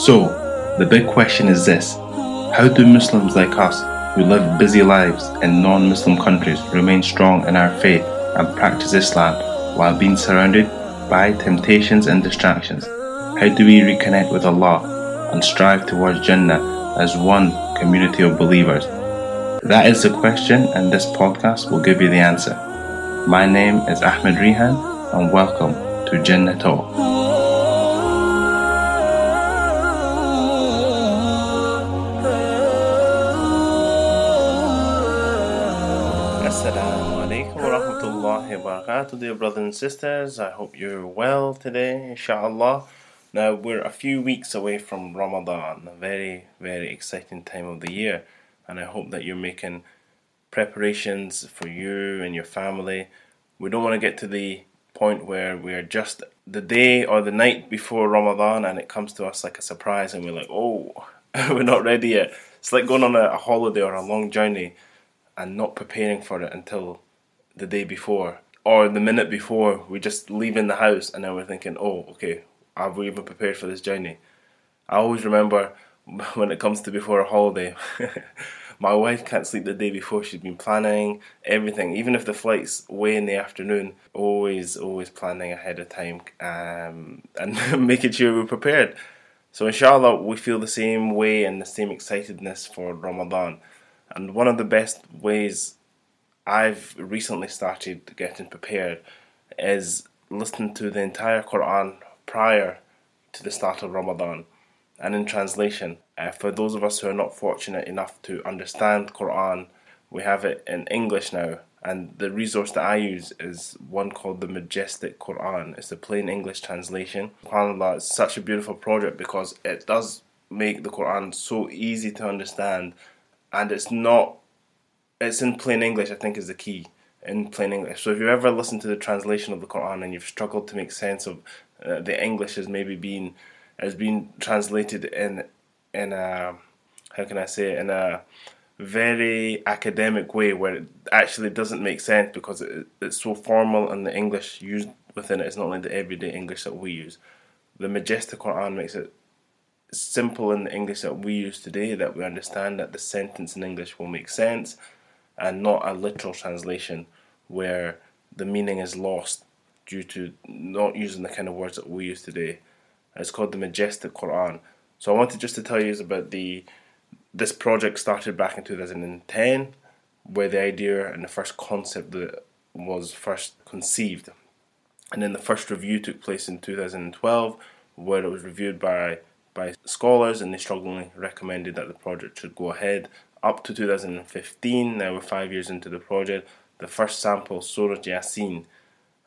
So, the big question is this How do Muslims like us, who live busy lives in non Muslim countries, remain strong in our faith and practice Islam while being surrounded by temptations and distractions? How do we reconnect with Allah and strive towards Jannah as one community of believers? That is the question, and this podcast will give you the answer. My name is Ahmed Rihan, and welcome to Jannah Talk. Barakatuh, dear brothers and sisters. I hope you're well today, inshallah. Now, we're a few weeks away from Ramadan, a very, very exciting time of the year, and I hope that you're making preparations for you and your family. We don't want to get to the point where we're just the day or the night before Ramadan and it comes to us like a surprise and we're like, oh, we're not ready yet. It's like going on a, a holiday or a long journey and not preparing for it until the day before or the minute before we just leaving the house and then we're thinking, oh, okay, have we even prepared for this journey? I always remember when it comes to before a holiday, my wife can't sleep the day before. She's been planning everything, even if the flight's way in the afternoon. Always, always planning ahead of time um, and making sure we're prepared. So, inshallah, we feel the same way and the same excitedness for Ramadan. And one of the best ways I've recently started getting prepared is listening to the entire Quran prior to the start of Ramadan and in translation. Uh, for those of us who are not fortunate enough to understand Quran, we have it in English now. And the resource that I use is one called the Majestic Quran. It's a plain English translation. SubhanAllah, it's such a beautiful project because it does make the Quran so easy to understand and it's not it's in plain English. I think is the key in plain English. So if you ever listen to the translation of the Quran and you've struggled to make sense of uh, the English as maybe being as being translated in in a how can I say it, in a very academic way where it actually doesn't make sense because it, it's so formal and the English used within it is not like the everyday English that we use. The majestic Quran makes it simple in the English that we use today that we understand that the sentence in English will make sense and not a literal translation where the meaning is lost due to not using the kind of words that we use today. It's called the Majestic Quran. So I wanted just to tell you about the this project started back in 2010, where the idea and the first concept that was first conceived, and then the first review took place in 2012, where it was reviewed by by scholars, and they strongly recommended that the project should go ahead up to 2015, now we're five years into the project, the first sample, Surah Yasin,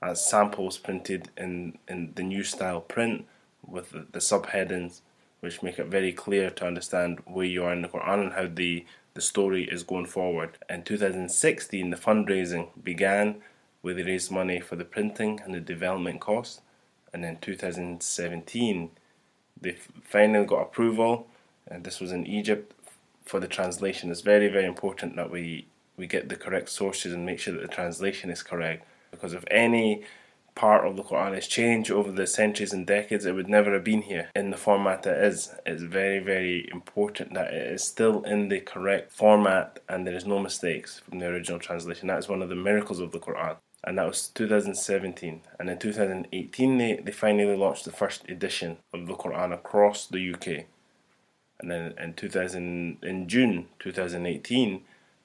as samples printed in, in the new style print with the, the subheadings, which make it very clear to understand where you are in the Quran and how the, the story is going forward. In 2016, the fundraising began where they raised money for the printing and the development costs. And in 2017, they finally got approval, and this was in Egypt for the translation. It's very, very important that we, we get the correct sources and make sure that the translation is correct. Because if any part of the Quran is changed over the centuries and decades, it would never have been here in the format that is. It's very, very important that it is still in the correct format and there is no mistakes from the original translation. That is one of the miracles of the Quran. And that was 2017. And in 2018, they, they finally launched the first edition of the Quran across the UK and then in 2000 in June 2018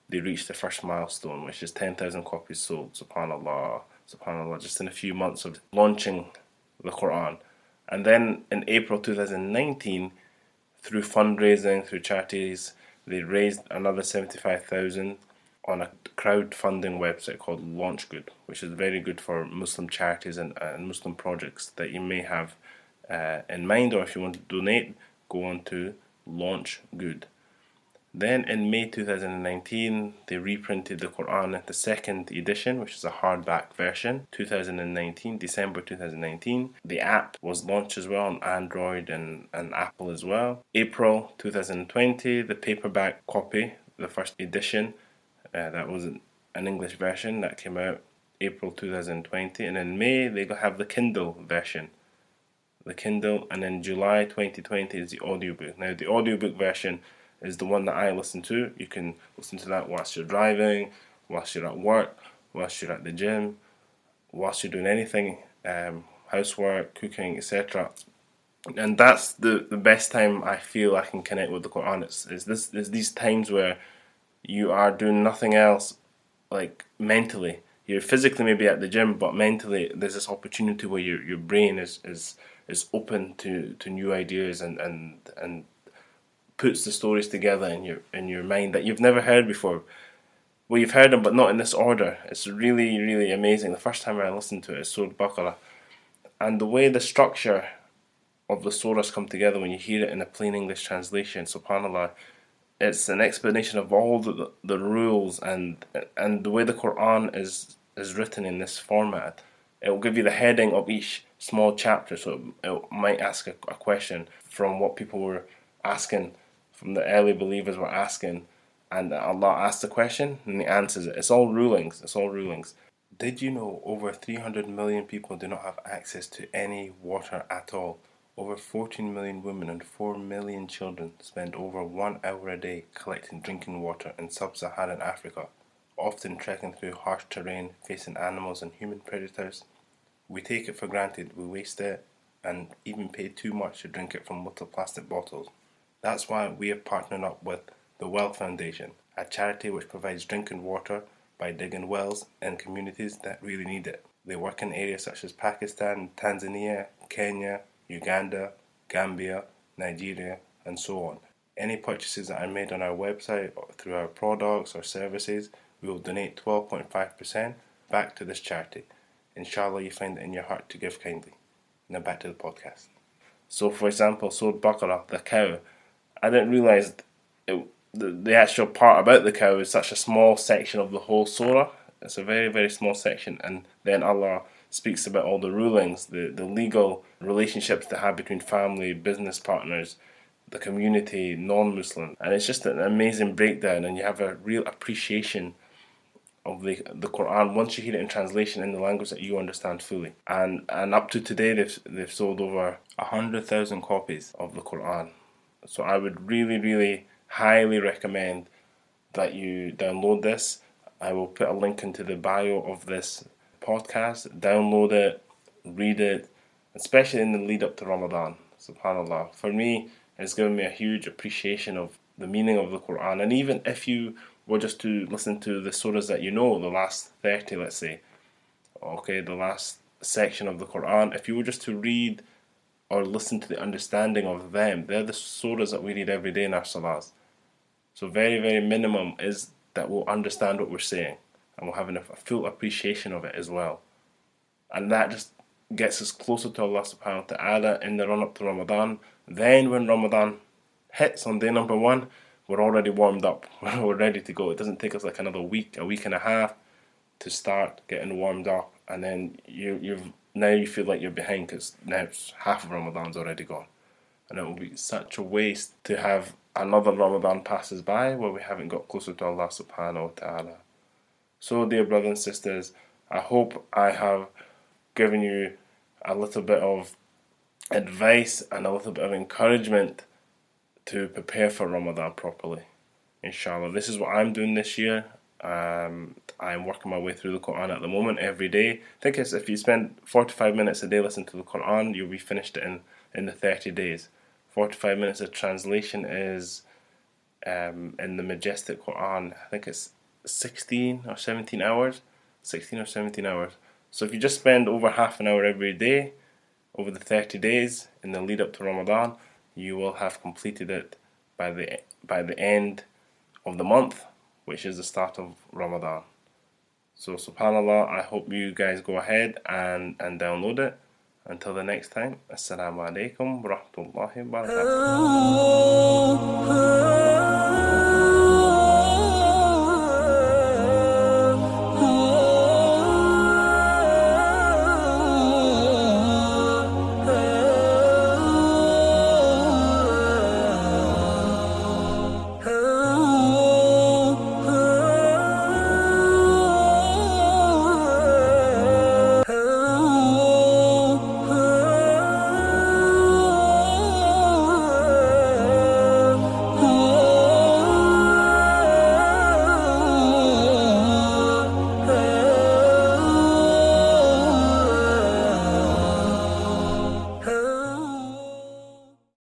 they reached the first milestone which is 10,000 copies sold subhanallah subhanallah just in a few months of launching the Quran. And then in April 2019 through fundraising through charities they raised another 75,000 on a crowdfunding website called LaunchGood, which is very good for Muslim charities and, Muslim projects that you may have uh, in mind, or if you want to donate, go on to launch good. Then in May 2019, they reprinted the Quran, at the second edition, which is a hardback version, 2019, December 2019. The app was launched as well on Android and, and Apple as well. April 2020, the paperback copy, the first edition, uh, that was an English version that came out April 2020. And in May, they have the Kindle version the Kindle, and in July 2020 is the audiobook. Now, the audiobook version is the one that I listen to. You can listen to that whilst you're driving, whilst you're at work, whilst you're at the gym, whilst you're doing anything, um, housework, cooking, etc. And that's the, the best time I feel I can connect with the Quran. It's, it's this it's these times where you are doing nothing else, like mentally. You're physically maybe at the gym, but mentally there's this opportunity where your your brain is is is open to, to new ideas and, and and puts the stories together in your in your mind that you've never heard before. Well, you've heard them, but not in this order. It's really, really amazing. The first time I listened to it, it is Surah Baqarah, and the way the structure of the surahs come together when you hear it in a plain English translation, Subhanallah, it's an explanation of all the the rules and and the way the Quran is is written in this format. It will give you the heading of each small chapter, so it, might ask a, a question from what people were asking from the early believers were asking, and Allah asks the question and He answers it. It's all rulings. It's all rulings. Did you know over 300 million people do not have access to any water at all? Over 14 million women and 4 million children spend over one hour a day collecting drinking water in sub Saharan Africa, often trekking through harsh terrain, facing animals and human predators. We take it for granted, we waste it, and even pay too much to drink it from little plastic bottles. That's why we have partnered up with the Well Foundation, a charity which provides drinking water by digging wells in communities that really need it. They work in areas such as Pakistan, Tanzania, Kenya, Uganda, Gambia, Nigeria, and so on. Any purchases that are made on our website or through our products or services, we will donate 12.5% back to this charity. Inshallah, you find it in your heart to give kindly. Now back to the podcast. So, for example, Surah Baqarah, the cow, I didn't realize it, the the actual part about the cow is such a small section of the whole surah. It's a very very small section, and then Allah speaks about all the rulings, the the legal relationships they have between family, business partners, the community, non-Muslim, and it's just an amazing breakdown, and you have a real appreciation of the the Quran once you hear it in translation in the language that you understand fully. And and up to today, they've they've sold over a hundred thousand copies of the Quran. So I would really, really highly recommend that you download this. I will put a link into the bio of this podcast. Download it, read it, especially in the lead up to Ramadan. Subhanallah. For me, it's given me a huge appreciation of the meaning of the Quran. And even if you were just to listen to the surahs that you know, the last 30, let's say, okay, the last section of the Quran, if you were just to read or listen to the understanding of them. They're the surahs that we read every day in our salahs. So very, very minimum is that we'll understand what we're saying and we'll have a full appreciation of it as well. And that just gets us closer to Allah subhanahu wa ta'ala in the run up to Ramadan. Then when Ramadan hits on day number one, we're already warmed up. we're ready to go. It doesn't take us like another week, a week and a half to start getting warmed up and then you you've now you feel like you're behind because now half of Ramadan's already gone. And it will be such a waste to have another Ramadan passes by where we haven't got closer to Allah subhanahu wa ta'ala. So, dear brothers and sisters, I hope I have given you a little bit of advice and a little bit of encouragement to prepare for Ramadan properly. Inshallah. This is what I'm doing this year. Um, I'm working my way through the Quran at the moment every day. I think it's if you spend 45 minutes a day listening to the Quran, you'll be finished in, in the 30 days. 45 minutes of translation is um, in the Majestic Quran, I think it's 16 or 17 hours. 16 or 17 hours. So if you just spend over half an hour every day over the 30 days in the lead up to Ramadan, you will have completed it by the by the end of the month which is the start of Ramadan. So, subhanAllah, I hope you guys go ahead and, and download it. Until the next time, Assalamu alaikum wa rahmatullahi wa barakatuh. Oh, oh.